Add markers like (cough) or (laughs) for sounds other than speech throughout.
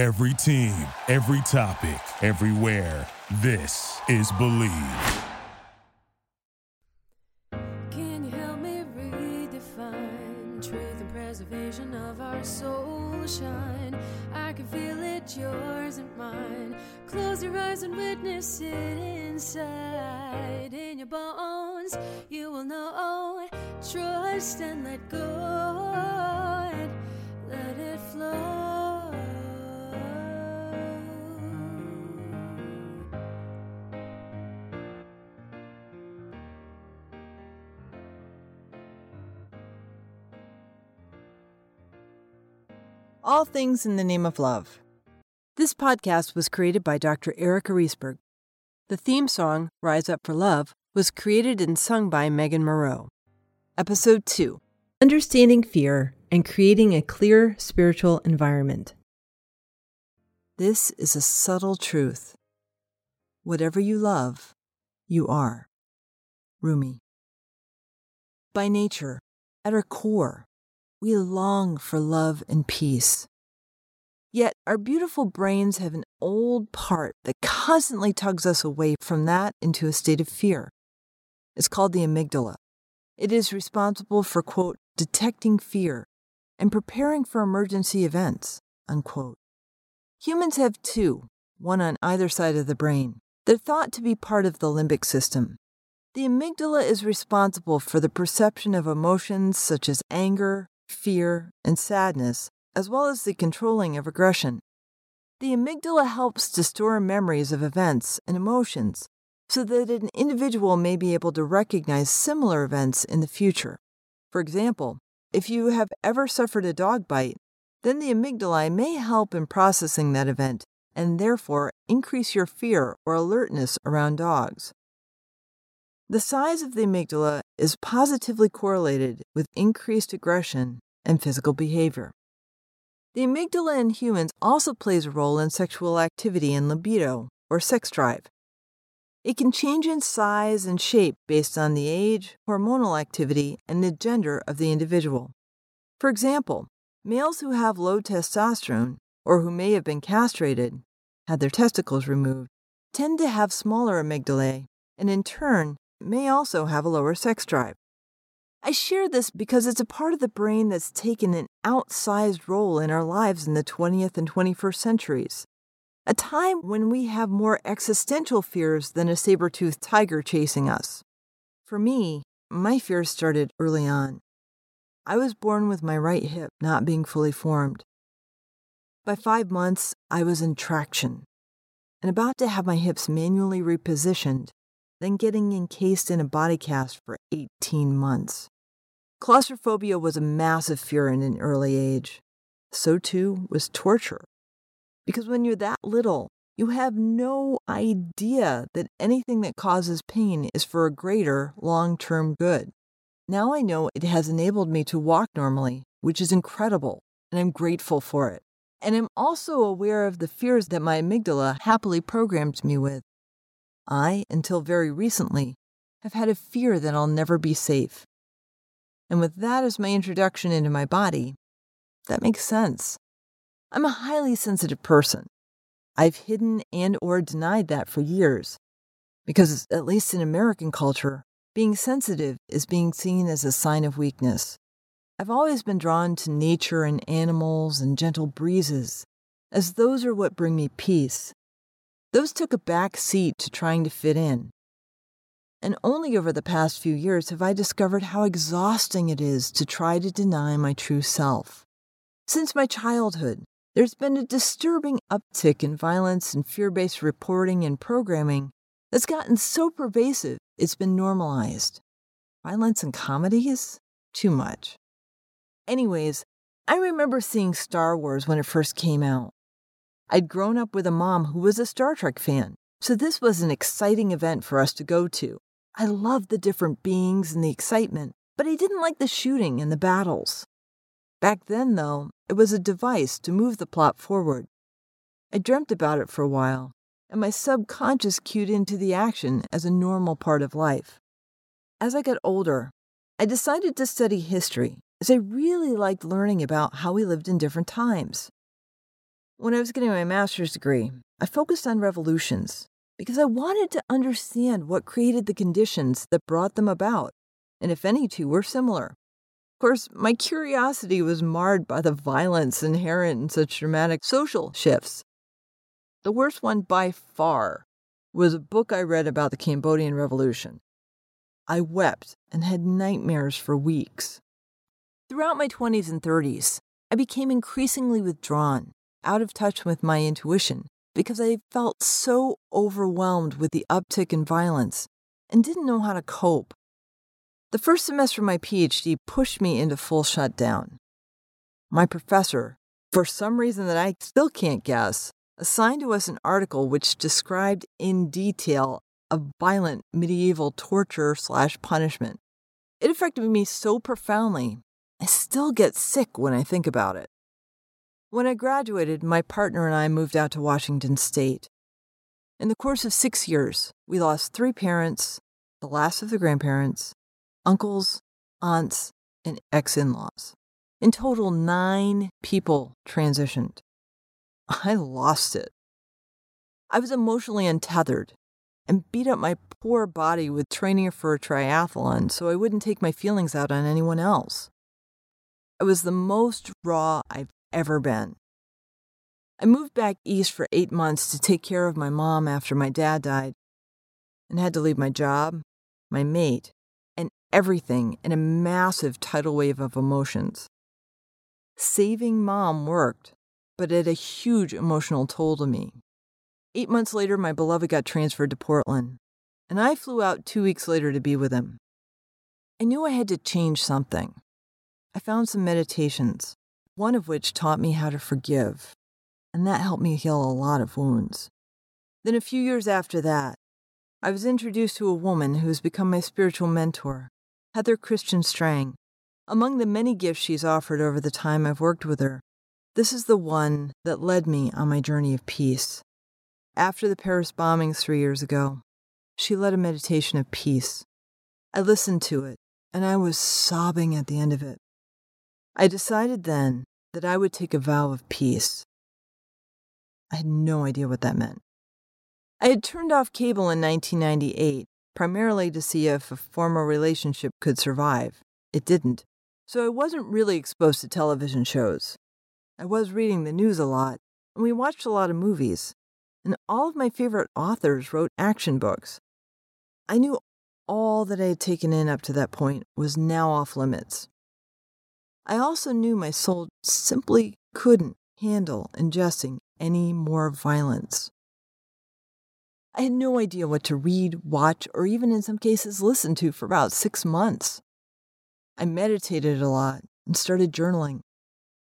Every team, every topic, everywhere. This is Bleav. Can you help me redefine truth and preservation of our soul shine? I can feel it, yours and mine. Close your eyes and witness it inside. In your bones, you will know. Trust and let go. Let it flow. All Things in the Name of Love. This podcast was created by Dr. Erica Riesberg. The theme song, Rise Up for Love, was created and sung by Megan Moreau. Episode 2 Understanding Fear and Creating a Clear Spiritual Environment. This is a subtle truth. Whatever you love, you are. Rumi. By nature, at our core, we long for love and peace. Yet our beautiful brains have an old part that constantly tugs us away from that into a state of fear. It's called the amygdala. It is responsible for, quote, detecting fear and preparing for emergency events, unquote. Humans have two, one on either side of the brain. They're thought to be part of the limbic system. The amygdala is responsible for the perception of emotions such as anger, fear, and sadness, as well as the controlling of aggression. The amygdala helps to store memories of events and emotions so that an individual may be able to recognize similar events in the future. For example, if you have ever suffered a dog bite, then the amygdala may help in processing that event and therefore increase your fear or alertness around dogs. The size of the amygdala is positively correlated with increased aggression and physical behavior. The amygdala in humans also plays a role in sexual activity and libido, or sex drive. It can change in size and shape based on the age, hormonal activity, and the gender of the individual. For example, males who have low testosterone or who may have been castrated, had their testicles removed, tend to have smaller amygdalae and in turn may also have a lower sex drive. I share this because it's a part of the brain that's taken an outsized role in our lives in the 20th and 21st centuries. A time when we have more existential fears than a saber toothed tiger chasing us. For me, my fears started early on. I was born with my right hip not being fully formed. By five months, I was in traction and about to have my hips manually repositioned then getting encased in a body cast for 18 months. Claustrophobia was a massive fear in an early age. So too was torture. Because when you're that little, you have no idea that anything that causes pain is for a greater long term good. Now I know it has enabled me to walk normally, which is incredible, and I'm grateful for it. And I'm also aware of the fears that my amygdala happily programmed me with. I, until very recently, have had a fear that I'll never be safe. And with that as my introduction into my body, that makes sense. I'm a highly sensitive person. I've hidden and or denied that for years because at least in American culture, being sensitive is being seen as a sign of weakness. I've always been drawn to nature and animals and gentle breezes, as those are what bring me peace. Those took a back seat to trying to fit in. And only over the past few years have I discovered how exhausting it is to try to deny my true self. Since my childhood, there's been a disturbing uptick in violence and fear based reporting and programming that's gotten so pervasive it's been normalized. Violence in comedies? Too much. Anyways, I remember seeing Star Wars when it first came out. I'd grown up with a mom who was a Star Trek fan, so this was an exciting event for us to go to. I loved the different beings and the excitement, but I didn't like the shooting and the battles. Back then, though, it was a device to move the plot forward. I dreamt about it for a while, and my subconscious cued into the action as a normal part of life. As I got older, I decided to study history as I really liked learning about how we lived in different times. When I was getting my master's degree, I focused on revolutions because I wanted to understand what created the conditions that brought them about, and if any two were similar. Of course, my curiosity was marred by the violence inherent in such dramatic social shifts. The worst one by far was a book I read about the Cambodian Revolution. I wept and had nightmares for weeks. Throughout my 20s and 30s, I became increasingly withdrawn, out of touch with my intuition, because I felt so overwhelmed with the uptick in violence and didn't know how to cope. The first semester of my PhD pushed me into full shutdown. My professor, for some reason that I still can't guess, assigned to us an article which described in detail a violent medieval torture slash punishment. It affected me so profoundly, I still get sick when I think about it. When I graduated, my partner and I moved out to Washington State. In the course of six years, we lost three parents, the last of the grandparents, uncles, aunts, and ex in laws. In total, nine people transitioned. (laughs) I lost it. I was emotionally untethered and beat up my poor body with training for a triathlon so I wouldn't take my feelings out on anyone else. I was the most raw I've ever been. I moved back east for eight months to take care of my mom after my dad died and had to leave my job, my mate, and everything in a massive tidal wave of emotions. Saving mom worked, but had a huge emotional toll to me. Eight months later, my beloved got transferred to Portland, and I flew out two weeks later to be with him. I knew I had to change something. I found some meditations, one of which taught me how to forgive, and that helped me heal a lot of wounds. Then, a few years after that, I was introduced to a woman who has become my spiritual mentor, Heather Christian Strang. Among the many gifts she's offered over the time I've worked with her, this is the one that led me on my journey of peace. After the Paris bombings three years ago, she led a meditation of peace. I listened to it, and I was sobbing at the end of it. I decided then that I would take a vow of peace. I had no idea what that meant. I had turned off cable in 1998, primarily to see if a former relationship could survive. It didn't. So I wasn't really exposed to television shows. I was reading the news a lot, and we watched a lot of movies. And all of my favorite authors wrote action books. I knew all that I had taken in up to that point was now off limits. I also knew my soul simply couldn't handle ingesting any more violence. I had no idea what to read, watch, or even in some cases listen to for about six months. I meditated a lot and started journaling.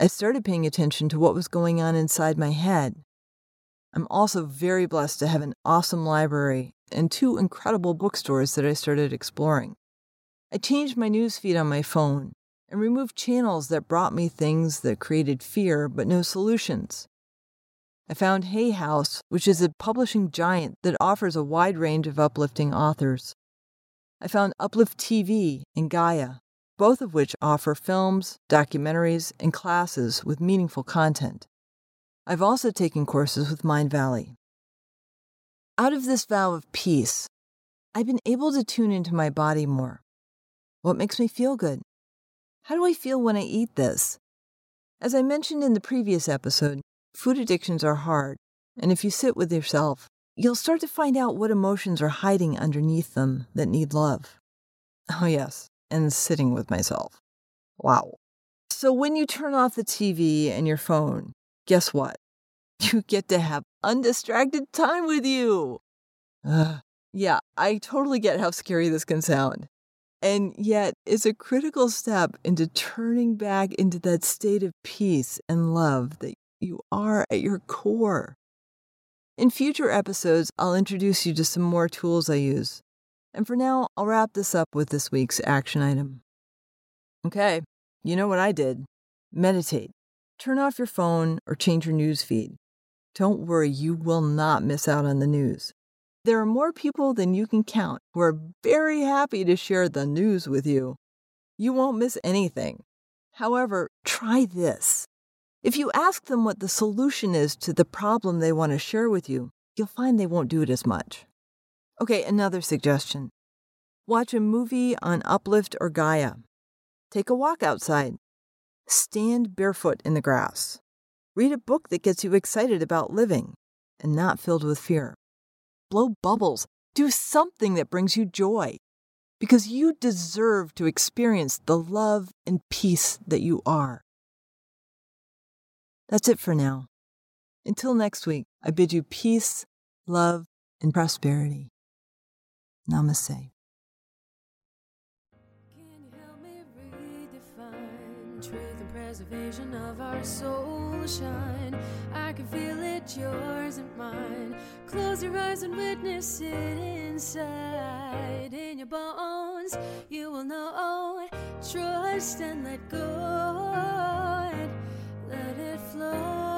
I started paying attention to what was going on inside my head. I'm also very blessed to have an awesome library and two incredible bookstores that I started exploring. I changed my newsfeed on my phone and removed channels that brought me things that created fear but no solutions. I found Hay House, which is a publishing giant that offers a wide range of uplifting authors. I found Uplift TV and Gaia, both of which offer films, documentaries, and classes with meaningful content. I've also taken courses with Mindvalley. Out of this vow of peace, I've been able to tune into my body more. What makes me feel good? How do I feel when I eat this? As I mentioned in the previous episode, food addictions are hard, and if you sit with yourself, you'll start to find out what emotions are hiding underneath them that need love. Oh, yes, and sitting with myself. Wow. So when you turn off the TV and your phone, guess what? (laughs) You get to have undistracted time with you. Uh, yeah, I totally get how scary this can sound and yet is a critical step into turning back into that state of peace and love that you are at your core. In future episodes, I'll introduce you to some more tools I use. And for now, I'll wrap this up with this week's action item. Okay, you know what I did meditate. Turn off your phone or change your news feed. Don't worry, you will not miss out on the news. There are more people than you can count who are very happy to share the news with you. You won't miss anything. However, try this. If you ask them what the solution is to the problem they want to share with you, you'll find they won't do it as much. Okay, another suggestion watch a movie on Uplift or Gaia. Take a walk outside. Stand barefoot in the grass. Read a book that gets you excited about living and not filled with fear. Blow bubbles. Do something that brings you joy because you deserve to experience the love and peace that you are. That's it for now. Until next week, I bid you peace, love, and prosperity. Namaste. Can you help me redefine truth and preservation of our soul shine? I can feel it, yours and mine. Close your eyes and witness it inside. In your bones, you will know. Trust and let go. Let it flow.